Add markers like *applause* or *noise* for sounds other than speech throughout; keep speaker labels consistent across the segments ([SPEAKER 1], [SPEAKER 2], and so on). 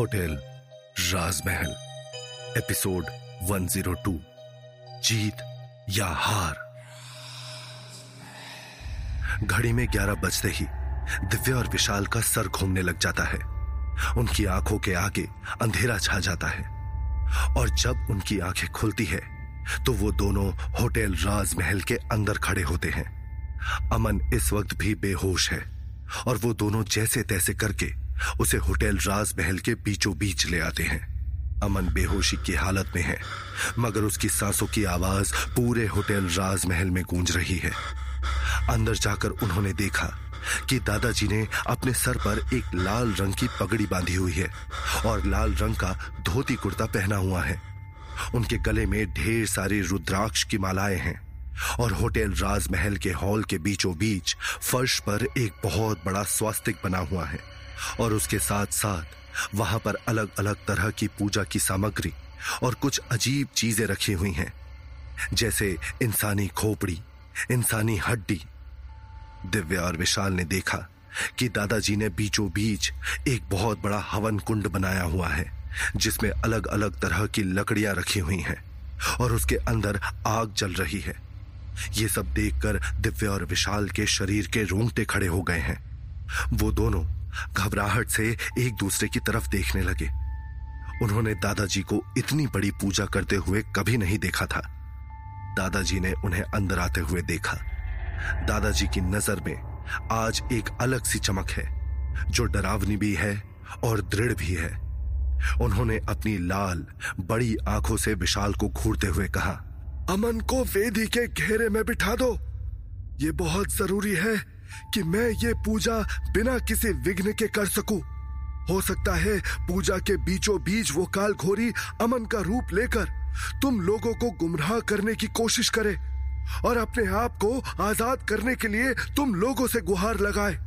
[SPEAKER 1] Hotel राजमहल, episode 102 जीत या हार। घड़ी में 11 बजते ही दिव्या और विशाल का सर घूमने लग जाता है। उनकी आँखों के आगे अंधेरा छा जाता है। और जब उनकी आँखें खुलती है तो वो दोनों होटल राजमहल के अंदर खड़े होते हैं। अमन इस वक्त भी बेहोश है और वो दोनों जैसे तैसे करके उसे होटल राजमहल के बीचों बीच ले आते हैं। अमन बेहोशी की हालत में है, मगर उसकी सांसों की आवाज़ पूरे होटल राजमहल में गूंज रही है। अंदर जाकर उन्होंने देखा कि दादाजी ने अपने सर पर एक लाल रंग की पगड़ी बांधी हुई है और लाल रंग का धोती कुर्ता पहना हुआ है। उनके गले में ढेर सारी रुद्राक्ष की मालाएँ हैं और होटल राजमहल के हॉल के बीचों बीच फर्श पर एक बहुत बड़ा स्वास्तिक बना हुआ है। और उसके साथ साथ वहाँ पर अलग अलग तरह की पूजा की सामग्री और कुछ अजीब चीज़ें रखी हुई हैं, जैसे इंसानी खोपड़ी, इंसानी हड्डी। दिव्या और विशाल ने देखा कि दादाजी ने बीचों बीच एक बहुत बड़ा हवन कुंड बनाया हुआ है, जिसमें अलग अलग तरह की लकड़ियाँ रखी हुई हैं और उसके अंदर आग जल रही है। ये सब देखकर दिव्या और विशाल के शरीर के रोंगटे खड़े हो गए हैं। वो दोनों घबराहट से एक दूसरे की तरफ़ देखने लगे। उन्होंने दादाजी को इतनी बड़ी पूजा करते हुए कभी नहीं देखा था। दादाजी ने उन्हें अंदर आते हुए देखा। दादाजी की नज़र में आज एक अलग सी चमक है, जो डरावनी भी है और दृढ़ भी है। उन्होंने अपनी लाल, बड़ी आँखों से विशाल को घूरते हुए कहा, अमन को वेदी के घेरे में बिठा दो। ये बहुत ज़रूरी है कि मैं ये पूजा बिना किसी विघ्न के कर सकूँ। हो सकता है पूजा के बीचों बीच वो काल घोरी अमन का रूप लेकर तुम लोगों को गुमराह करने की कोशिश करे और अपने आप को आज़ाद करने के लिए तुम लोगों से गुहार लगाए।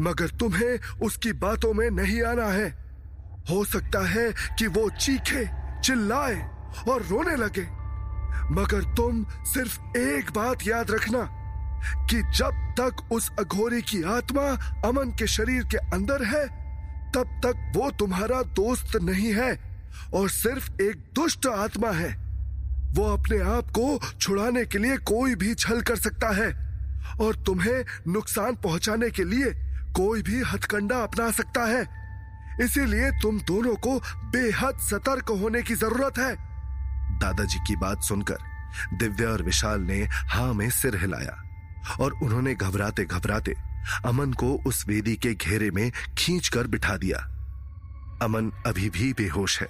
[SPEAKER 1] मगर तुम्हें उसकी बातों में नहीं आना है। हो सकता है कि वो चीखे, चिल्लाए और रोने लगे। मगर तुम सिर्फ़ एक बात याद रखना कि जब तक उस अघोरी की आत्मा अमन के शरीर के अंदर है, तब तक वो तुम्हारा दोस्त नहीं है और सिर्फ़ एक दुष्ट आत्मा है। वो अपने आप को छुड़ाने के लिए कोई भी छल कर सकता है और तुम्हें नुकसान पहुँचाने के लिए कोई भी हथकंडा अपना सकता है। इसीलिए तुम दोनों को बेहद सतर्क होने की ज़रूरत है। दादाजी की बात सुनकर दिव्या और विशाल ने हा में सिर हिलाया। और उन्होंने घबराते घबराते अमन को उस वेदी के घेरे में खींचकर बिठा दिया। अमन अभी भी बेहोश है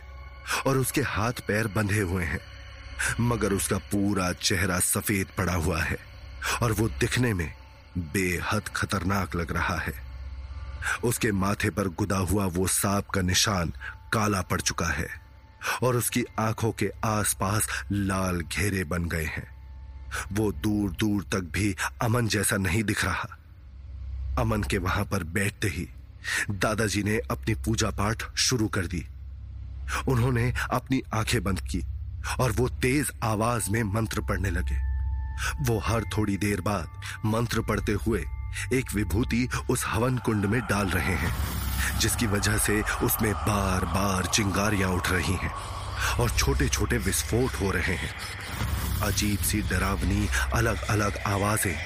[SPEAKER 1] और उसके हाथ पैर बंधे हुए हैं, मगर उसका पूरा चेहरा सफ़ेद पड़ा हुआ है और वो दिखने में बेहद खतरनाक लग रहा है। उसके माथे पर गुदा हुआ वो सांप का निशान काला पड़ चुका है और उसकी आँखों के आसपास लाल घेरे बन गए हैं। वो दूर दूर तक भी अमन जैसा नहीं दिख रहा। अमन के वहाँ पर बैठते ही दादाजी ने अपनी पूजा पाठ शुरू कर दी। उन्होंने अपनी आँखें बंद की और वो तेज आवाज़ में मंत्र पढ़ने लगे। वो हर थोड़ी देर बाद मंत्र पढ़ते हुए एक विभूति उस हवन कुंड में डाल रहे हैं, जिसकी वजह से उसमें बार बार चिंगारियाँ उठ रही हैं और छोटे छोटे विस्फोट हो रहे हैं। अजीब सी डरावनी अलग अलग आवाज़ें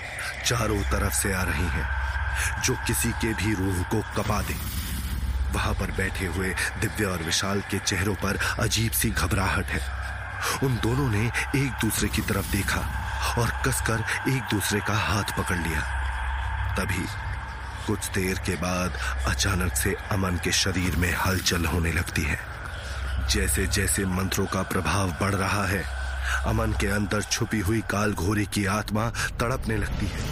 [SPEAKER 1] चारों तरफ़ से आ रही हैं, जो किसी के भी रूह को कपा दे। वहाँ पर बैठे हुए दिव्य और विशाल के चेहरों पर अजीब सी घबराहट है। उन दोनों ने एक दूसरे की तरफ़ देखा और कसकर एक दूसरे का हाथ पकड़ लिया। तभी कुछ देर के बाद अचानक से अमन के शरीर में हलचल होने लगती है। जैसे जैसे मंत्रों का प्रभाव बढ़ रहा है अमन के अंदर छुपी हुई काल घोरी की आत्मा तड़पने लगती है।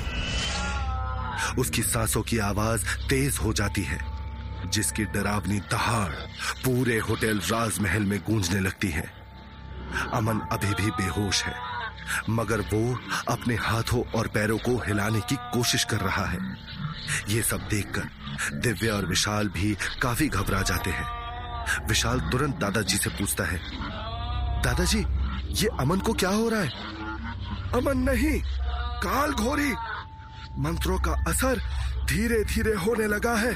[SPEAKER 1] उसकी सांसों की आवाज़ तेज हो जाती है, जिसकी डरावनी दहाड़ पूरे होटल राजमहल में गूंजने लगती है। अमन अभी भी बेहोश है, मगर वो अपने हाथों और पैरों को हिलाने की कोशिश कर रहा है। ये सब देखकर दिव्या और विशाल भी काफ़ी घबरा जाते हैं। विशाल तुरंत दादाजी से पूछता है, दादाजी ये अमन को क्या हो रहा है? अमन नहीं, काल घोरी। मंत्रों का असर धीरे धीरे होने लगा है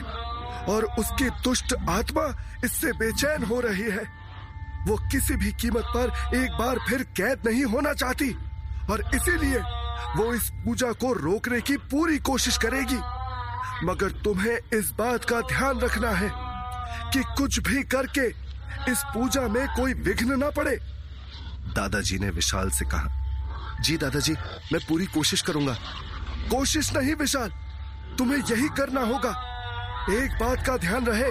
[SPEAKER 1] और उसकी दुष्ट आत्मा इससे बेचैन हो रही है। वो किसी भी कीमत पर एक बार फिर कैद नहीं होना चाहती और इसीलिए वो इस पूजा को रोकने की पूरी कोशिश करेगी। मगर तुम्हें इस बात का ध्यान रखना है कि कुछ भी करके इस पूजा में कोई विघ्न ना पड़े। दादाजी ने विशाल से कहा, जी दादाजी, मैं पूरी कोशिश करूँगा। कोशिश नहीं विशाल, तुम्हें यही करना होगा। एक बात का ध्यान रहे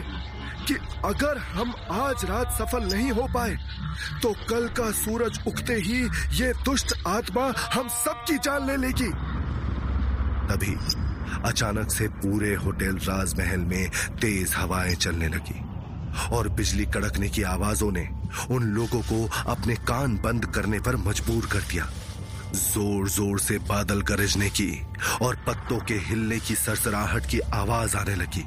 [SPEAKER 1] कि अगर हम आज रात सफल नहीं हो पाए तो कल का सूरज उगते ही ये दुष्ट आत्मा हम सबकी जान ले लेगी। तभी अचानक से पूरे होटल राजमहल में तेज हवाएँ चलने लगी। और बिजली कड़कने की आवाजों ने उन लोगों को अपने कान बंद करने पर मजबूर कर दिया। ज़ोर ज़ोर से बादल गरजने की और पत्तों के हिलने की सरसराहट की आवाज़ आने लगी।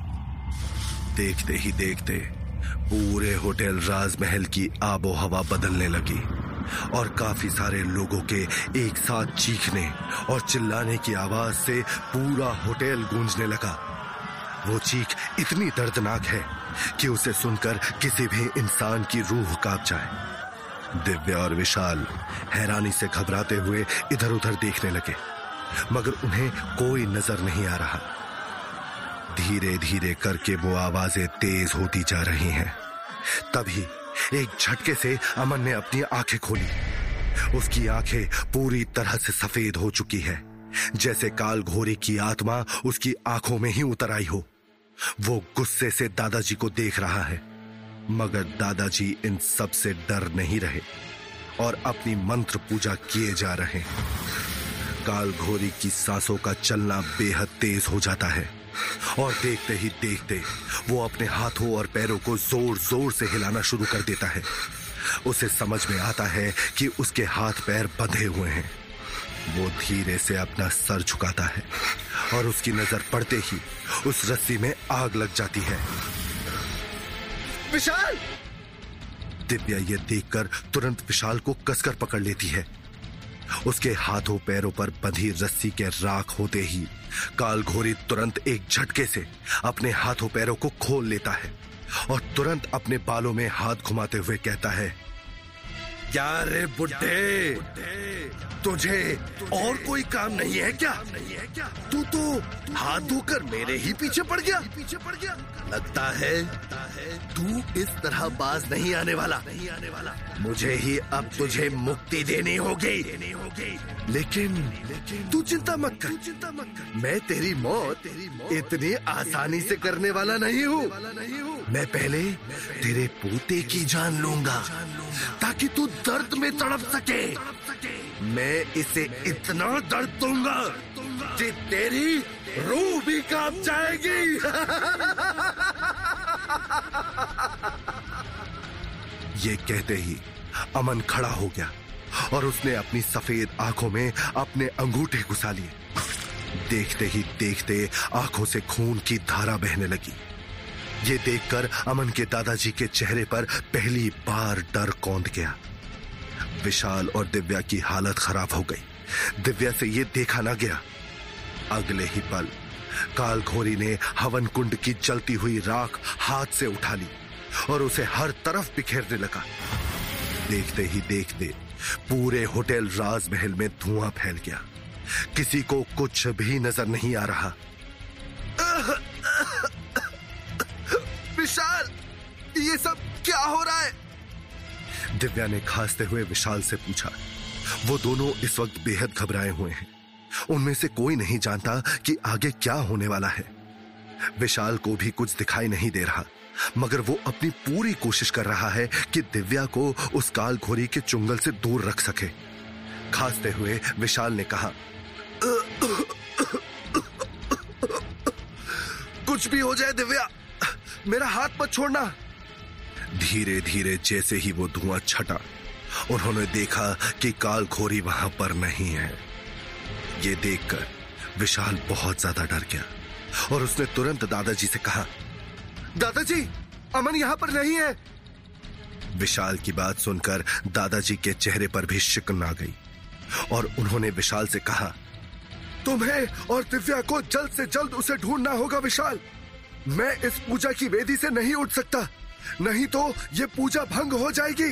[SPEAKER 1] देखते ही देखते पूरे होटल राजमहल की आबो हवा बदलने लगी और काफ़ी सारे लोगों के एक साथ चीखने और चिल्लाने की आवाज़ से पूरा होटल गूंजने लगा। वो चीख इतनी दर्दनाक है कि उसे सुनकर किसी भी इंसान की रूह काँप जाए। दिव्या और विशाल हैरानी से घबराते हुए इधर उधर देखने लगे, मगर उन्हें कोई नज़र नहीं आ रहा। धीरे धीरे करके वो आवाज़ें तेज होती जा रही हैं। तभी एक झटके से अमन ने अपनी आँखें खोली। उसकी आँखें पूरी तरह से सफ़ेद हो चुकी है। जैसे काल घोरी की आत्मा उसकी आँखों में ही उतर आई हो। वो गुस्से से दादाजी को देख रहा है। मगर दादाजी इन सबसे डर नहीं रहे और अपनी मंत्र पूजा किए जा रहे हैं। काल घोरी की सांसों का चलना बेहद तेज हो जाता है और देखते ही देखते वो अपने हाथों और पैरों को ज़ोर ज़ोर से हिलाना शुरू कर देता है। उसे समझ में आता है कि उसके हाथ पैर बंधे हुए हैं। वो धीरे से अपना सर झुकाता है। और उसकी नज़र पड़ते ही उस रस्सी में आग लग जाती है। विशाल! दिव्या ये देखकर तुरंत विशाल को कसकर पकड़ लेती है। उसके हाथों पैरों पर बंधी रस्सी के राख होते ही काल घोरी तुरंत एक झटके से अपने हाथों पैरों को खोल लेता है और तुरंत अपने बालों में हाथ घुमाते हुए कहता है क्या रे बुढ़े, तुझे और कोई काम नहीं है क्या? नहीं है क्या तू तो हाथ धोकर मेरे ही पीछे पड़ गया। पीछे पड़ गया लगता है तू इस तरह बाज नहीं आने वाला नहीं आने वाला। मुझे ही अब तुझे मुक्ति देनी होगी। देनी होगी लेकिन तू चिंता मत कर चिंता मत कर। मैं तेरी मौत इतनी आसानी से करने वाला नहीं हूँ। मैं पहले तेरे पोते की जान लूँगा, ताकि तू दर्द में तड़प सके। मैं इसे इतना दर्द दूँगा कि तेरी रूह भी काँप जाएगी। *laughs* ये कहते ही अमन खड़ा हो गया और उसने अपनी सफ़ेद आँखों में अपने अंगूठे घुसा लिए। देखते ही देखते आँखों से खून की धारा बहने लगी। ये देखकर अमन के दादाजी के चेहरे पर पहली बार डर कौंध गया। विशाल और दिव्या की हालत खराब हो गई। दिव्या से यह देखा ना गया। अगले ही पल काल घोरी ने हवन कुंड की चलती हुई राख हाथ से उठा ली। और उसे हर तरफ़ बिखेरने लगा। देखते ही देखते पूरे होटल राजमहल में धुआँ फैल गया। किसी को कुछ भी नज़र नहीं आ रहा। विशाल, ये सब क्या हो रहा है? दिव्या ने खांसते हुए विशाल से पूछा। वो दोनों इस वक्त बेहद घबराए हुए हैं। उनमें से कोई नहीं जानता कि आगे क्या होने वाला है। विशाल को भी कुछ दिखाई नहीं दे रहा। मगर वो अपनी पूरी कोशिश कर रहा है कि दिव्या को उस काल घोरी के चुंगल से दूर रख सके। खांसते हुए विशाल ने कहा, कुछ भी हो जाए दिव्या, मेरा हाथ मत छोड़ना. धीरे धीरे जैसे ही वो धुआँ छटा, उन्होंने देखा कि काल घोरी वहाँ पर नहीं है। ये देखकर विशाल बहुत ज़्यादा डर गया और उसने तुरंत दादाजी से कहा दादाजी, अमन यहाँ पर नहीं है। विशाल की बात सुनकर दादाजी के चेहरे पर भी शिकन आ गई और उन्होंने विशाल से कहा, तुम्हें और दिव्या को जल्द से जल्द उसे ढूंढना होगा विशाल। मैं इस पूजा की वेदी से नहीं उठ सकता, नहीं तो ये पूजा भंग हो जाएगी।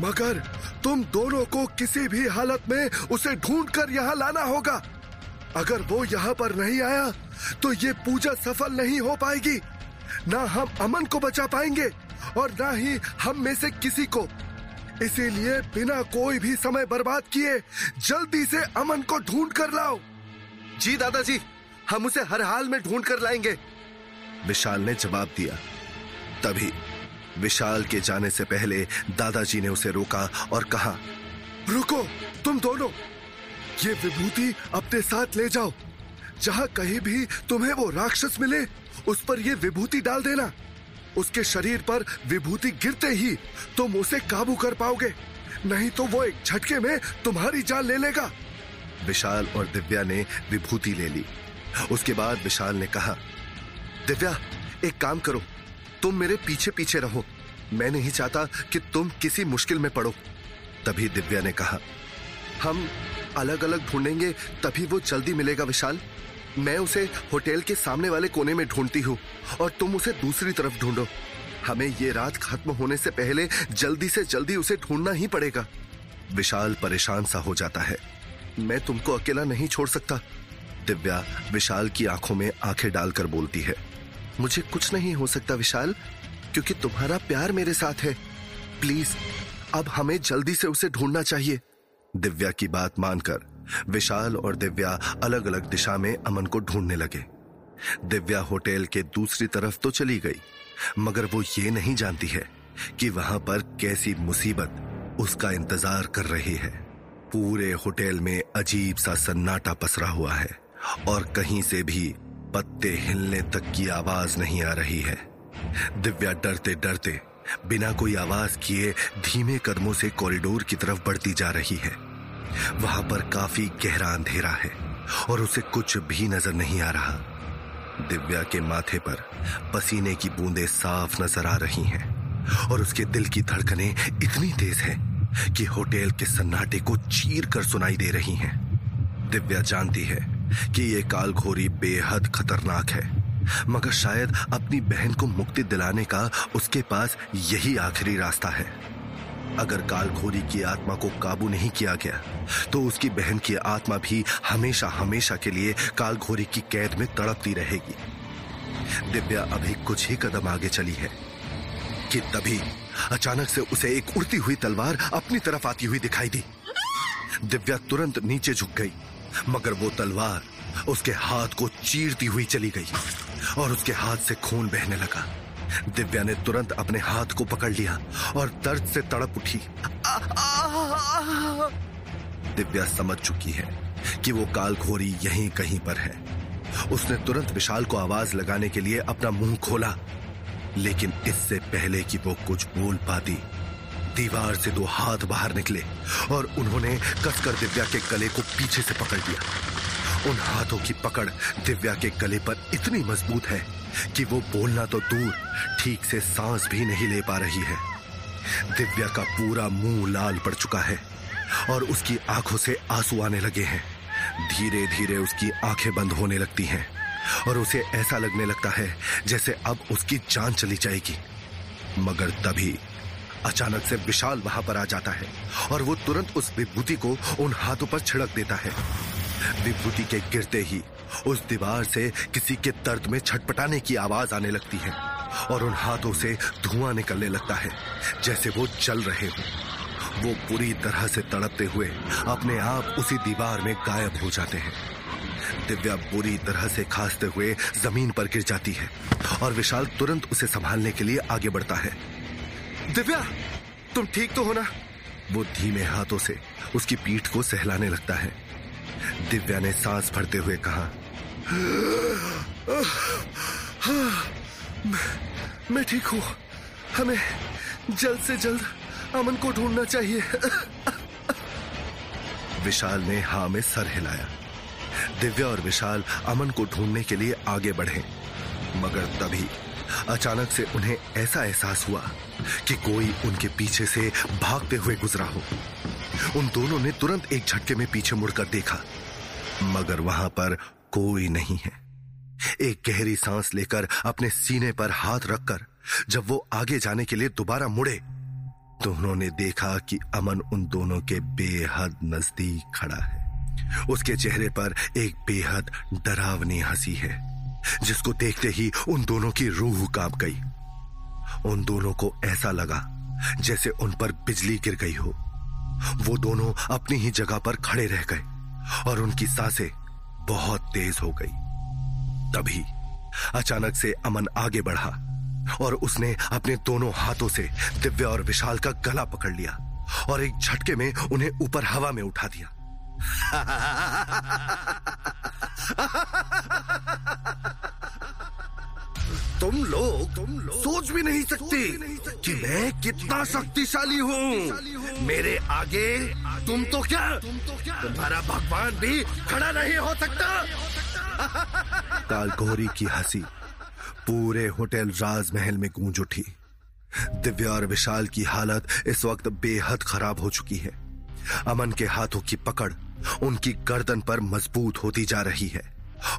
[SPEAKER 1] मगर तुम दोनों को किसी भी हालत में उसे ढूंढ कर यहाँ लाना होगा। अगर वो यहाँ पर नहीं आया तो ये पूजा सफल नहीं हो पाएगी। ना हम अमन को बचा पाएँगे और ना ही हम में से किसी को। इसीलिए बिना कोई भी समय बर्बाद किए जल्दी से अमन को ढूंढ कर लाओ। जी दादाजी हम उसे हर हाल में ढूंढ कर लाएँगे। विशाल ने जवाब दिया। तभी विशाल के जाने से पहले दादाजी ने उसे रोका और कहा रुको तुम दोनों ये विभूति अपने साथ ले जाओ। जहाँ कहीं भी तुम्हें वो राक्षस मिले उस पर ये विभूति डाल देना। उसके शरीर पर विभूति गिरते ही तुम उसे काबू कर पाओगे, नहीं तो वो एक झटके में तुम्हारी जान ले लेगा। विशाल और दिव्या ने विभूति ले ली। उसके बाद विशाल ने कहा, दिव्या, एक काम करो, तुम मेरे पीछे पीछे रहो। मैं नहीं चाहता कि तुम किसी मुश्किल में पड़ो। तभी दिव्या ने कहा, हम अलग अलग ढूंढेंगे, तभी वो जल्दी मिलेगा विशाल। मैं उसे होटल के सामने वाले कोने में ढूंढती हूँ और तुम उसे दूसरी तरफ़ ढूंढो। हमें ये रात खत्म होने से पहले जल्दी से जल्दी उसे ढूंढना ही पड़ेगा। विशाल परेशान सा हो जाता है। मैं तुमको अकेला नहीं छोड़ सकता। दिव्या विशाल की आँखों में आँखें डालकर बोलती है। मुझे कुछ नहीं हो सकता विशाल, क्योंकि तुम्हारा प्यार मेरे साथ है। प्लीज़, अब हमें जल्दी से उसे ढूंढना चाहिए। दिव्या की बात मानकर विशाल और दिव्या अलग अलग दिशा में अमन को ढूँढने लगे। दिव्या होटल के दूसरी तरफ़ तो चली गई, मगर वो ये नहीं जानती है कि वहाँ पर कैसी मुसीबत उसका इंतज़ार कर रही है। पूरे होटल में अजीब सा सन्नाटा पसरा हुआ है और कहीं से भी पत्ते हिलने तक की आवाज़ नहीं आ रही है। दिव्या डरते डरते बिना कोई आवाज़ किए धीमे कदमों से कॉरिडोर की तरफ़ बढ़ती जा रही है। वहाँ पर काफ़ी गहरा अंधेरा है और उसे कुछ भी नज़र नहीं आ रहा। दिव्या के माथे पर पसीने की बूंदें साफ़ नज़र आ रही हैं और उसके दिल की धड़कनें इतनी तेज है कि होटल के सन्नाटे को चीर कर सुनाई दे रही हैं। दिव्या जानती है कि ये कालघोरी बेहद खतरनाक है, मगर शायद अपनी बहन को मुक्ति दिलाने का उसके पास यही आखिरी रास्ता है। अगर कालघोरी की आत्मा को काबू नहीं किया गया तो उसकी बहन की आत्मा भी हमेशा हमेशा के लिए कालघोरी की कैद में तड़पती रहेगी। दिव्या अभी कुछ ही कदम आगे चली है कि तभी अचानक से उसे एक उड़ती हुई तलवार अपनी तरफ़ आती हुई दिखाई दी। दिव्या तुरंत नीचे झुक गई, मगर वो तलवार उसके हाथ को चीरती हुई चली गई और उसके हाथ से खून बहने लगा। दिव्या ने तुरंत अपने हाथ को पकड़ लिया और दर्द से तड़प उठी। दिव्या समझ चुकी है कि वो कालखोरी यहीं कहीं पर है। उसने तुरंत विशाल को आवाज़ लगाने के लिए अपना मुँह खोला, लेकिन इससे पहले कि वो कुछ बोल पाती, दीवार से दो हाथ बाहर निकले और उन्होंने कसकर दिव्या के गले को पीछे से पकड़ लिया। उन हाथों की पकड़ दिव्या के गले पर इतनी मज़बूत है कि वो बोलना तो दूर, ठीक से सांस भी नहीं ले पा रही है। दिव्या का पूरा मुँह लाल पड़ चुका है और उसकी आँखों से आँसू आने लगे हैं। धीरे धीरे उसकी आँखें बंद होने लगती हैं और उसे ऐसा लगने लगता है जैसे अब उसकी जान चली जाएगी। मगर तभी अचानक से विशाल वहाँ पर आ जाता है और वो तुरंत उस विभूति को उन हाथों पर छिड़क देता है। विभूति के गिरते ही उस दीवार से किसी के दर्द में छटपटाने की आवाज़ आने लगती है और उन हाथों से धुआँ निकलने लगता है, जैसे वो चल रहे हो। वो पूरी तरह से तड़पते हुए अपने आप उसी दीवार में गायब हो जाते हैं। दिव्या बुरी तरह से खांसते हुए ज़मीन पर गिर जाती है और विशाल तुरंत उसे संभालने के लिए आगे बढ़ता है। दिव्या, तुम ठीक तो हो ना? वो धीमे हाथों से उसकी पीठ को सहलाने लगता है। दिव्या ने सांस भरते हुए कहा मैं, ठीक हूँ। हमें जल्द से जल्द अमन को ढूंढना चाहिए। विशाल ने हा में सर हिलाया। दिव्या और विशाल अमन को ढूँढने के लिए आगे बढ़े मगर तभी अचानक से उन्हें ऐसा एहसास हुआ कि कोई उनके पीछे से भागते हुए गुजरा हो। उन दोनों ने तुरंत एक झटके में पीछे मुड़कर देखा। मगर वहाँ पर कोई नहीं है। एक गहरी सांस लेकर अपने सीने पर हाथ रखकर जब वो आगे जाने के लिए दोबारा मुड़े तो उन्होंने देखा कि अमन उन दोनों के बेहद नज़दीक खड़ा है। उसके चेहरे पर एक बेहद डरावनी हँसी है, जिसको देखते ही उन दोनों की रूह काँप गई। उन दोनों को ऐसा लगा जैसे उन पर बिजली गिर गई हो। वो दोनों अपनी ही जगह पर खड़े रह गए। और उनकी साँसें बहुत तेज हो गई। तभी अचानक से अमन आगे बढ़ा और उसने अपने दोनों हाथों से दिव्य और विशाल का गला पकड़ लिया और एक झटके में उन्हें ऊपर हवा में उठा दिया। तुम लोग तुम लोग सोच भी नहीं सकते कि मैं कितना शक्तिशाली हूँ। मेरे आगे तुम तो क्या? तुम्हारा भगवान भी खड़ा नहीं हो सकता। काल गौरी की हँसी पूरे होटल राजमहल में गूंज उठी। दिव्या और विशाल की हालत इस वक्त बेहद खराब हो चुकी है। अमन के हाथों की पकड़ उनकी गर्दन पर मज़बूत होती जा रही है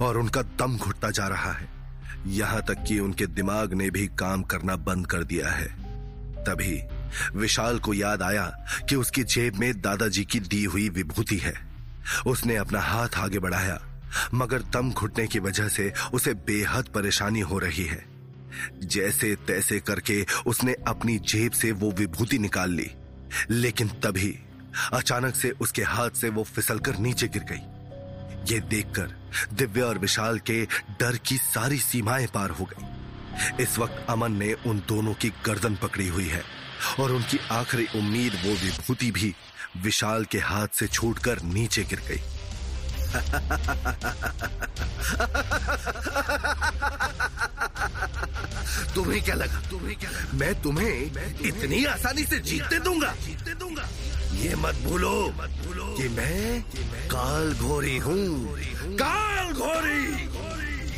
[SPEAKER 1] और उनका दम घुटता जा रहा है। यहाँ तक कि उनके दिमाग ने भी काम करना बंद कर दिया है। तभी विशाल को याद आया कि उसकी जेब में दादाजी की दी हुई विभूति है। उसने अपना हाथ आगे बढ़ाया, मगर दम घुटने की वजह से उसे बेहद परेशानी हो रही है। जैसे तैसे करके उसने अपनी जेब से वो विभूति निकाल ली, लेकिन तभी अचानक से उसके हाथ से वो फिसलकर नीचे गिर गई। ये देखकर दिव्या और विशाल के डर की सारी सीमाएँ पार हो गई। इस वक्त अमन ने उन दोनों की गर्दन पकड़ी हुई है। और उनकी आखिरी उम्मीद वो विभूति भी विशाल के हाथ से छूटकर नीचे गिर गई। तुम्हें क्या लगा? तुम्हें क्या लगा? मैं तुम्हें इतनी आसानी से जीतने दूँगा। जीतने दूँगा ये मत भूलो मत भूलो कि मैं काल घोरी हूँ। काल घोरी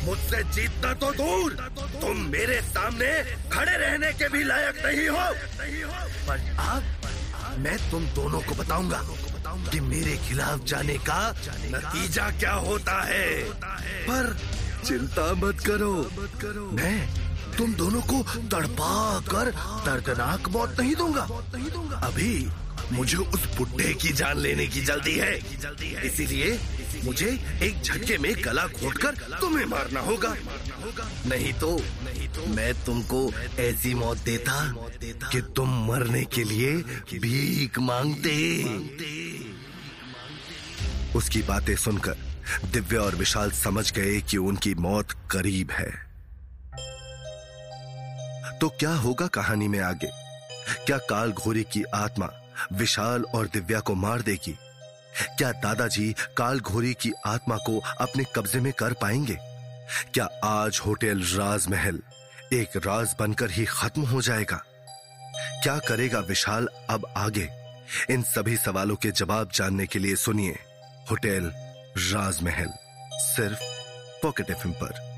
[SPEAKER 1] मुझसे जीतना तो दूर। तुम मेरे सामने खड़े रहने के भी लायक नहीं हो। पर अब मैं तुम दोनों को बताऊँगा कि मेरे खिलाफ जाने का नतीजा क्या होता है। पर चिंता मत करो। मत करो मैं तुम दोनों को तड़पा कर दर्दनाक मौत नहीं दूँगा। अभी मुझे उस बुढ़े की जान लेने की जल्दी है। इसीलिए मुझे एक झटके में गला घोटकर तुम्हें मारना होगा। नहीं तो मैं तुमको ऐसी मौत देता कि तुम मरने के लिए भीख मांगते। उसकी बातें सुनकर दिव्या और विशाल समझ गए कि उनकी मौत करीब है। तो क्या होगा कहानी में आगे? क्या काल घोरी की आत्मा विशाल और दिव्या को मार देगी। क्या दादाजी काल घोरी की आत्मा को अपने कब्जे में कर पाएँगे? क्या आज होटल राजमहल एक राज बनकर ही खत्म हो जाएगा? क्या करेगा विशाल अब आगे? इन सभी सवालों के जवाब जानने के लिए सुनिए होटल राजमहल, सिर्फ़ पॉकेट एफ़ पर।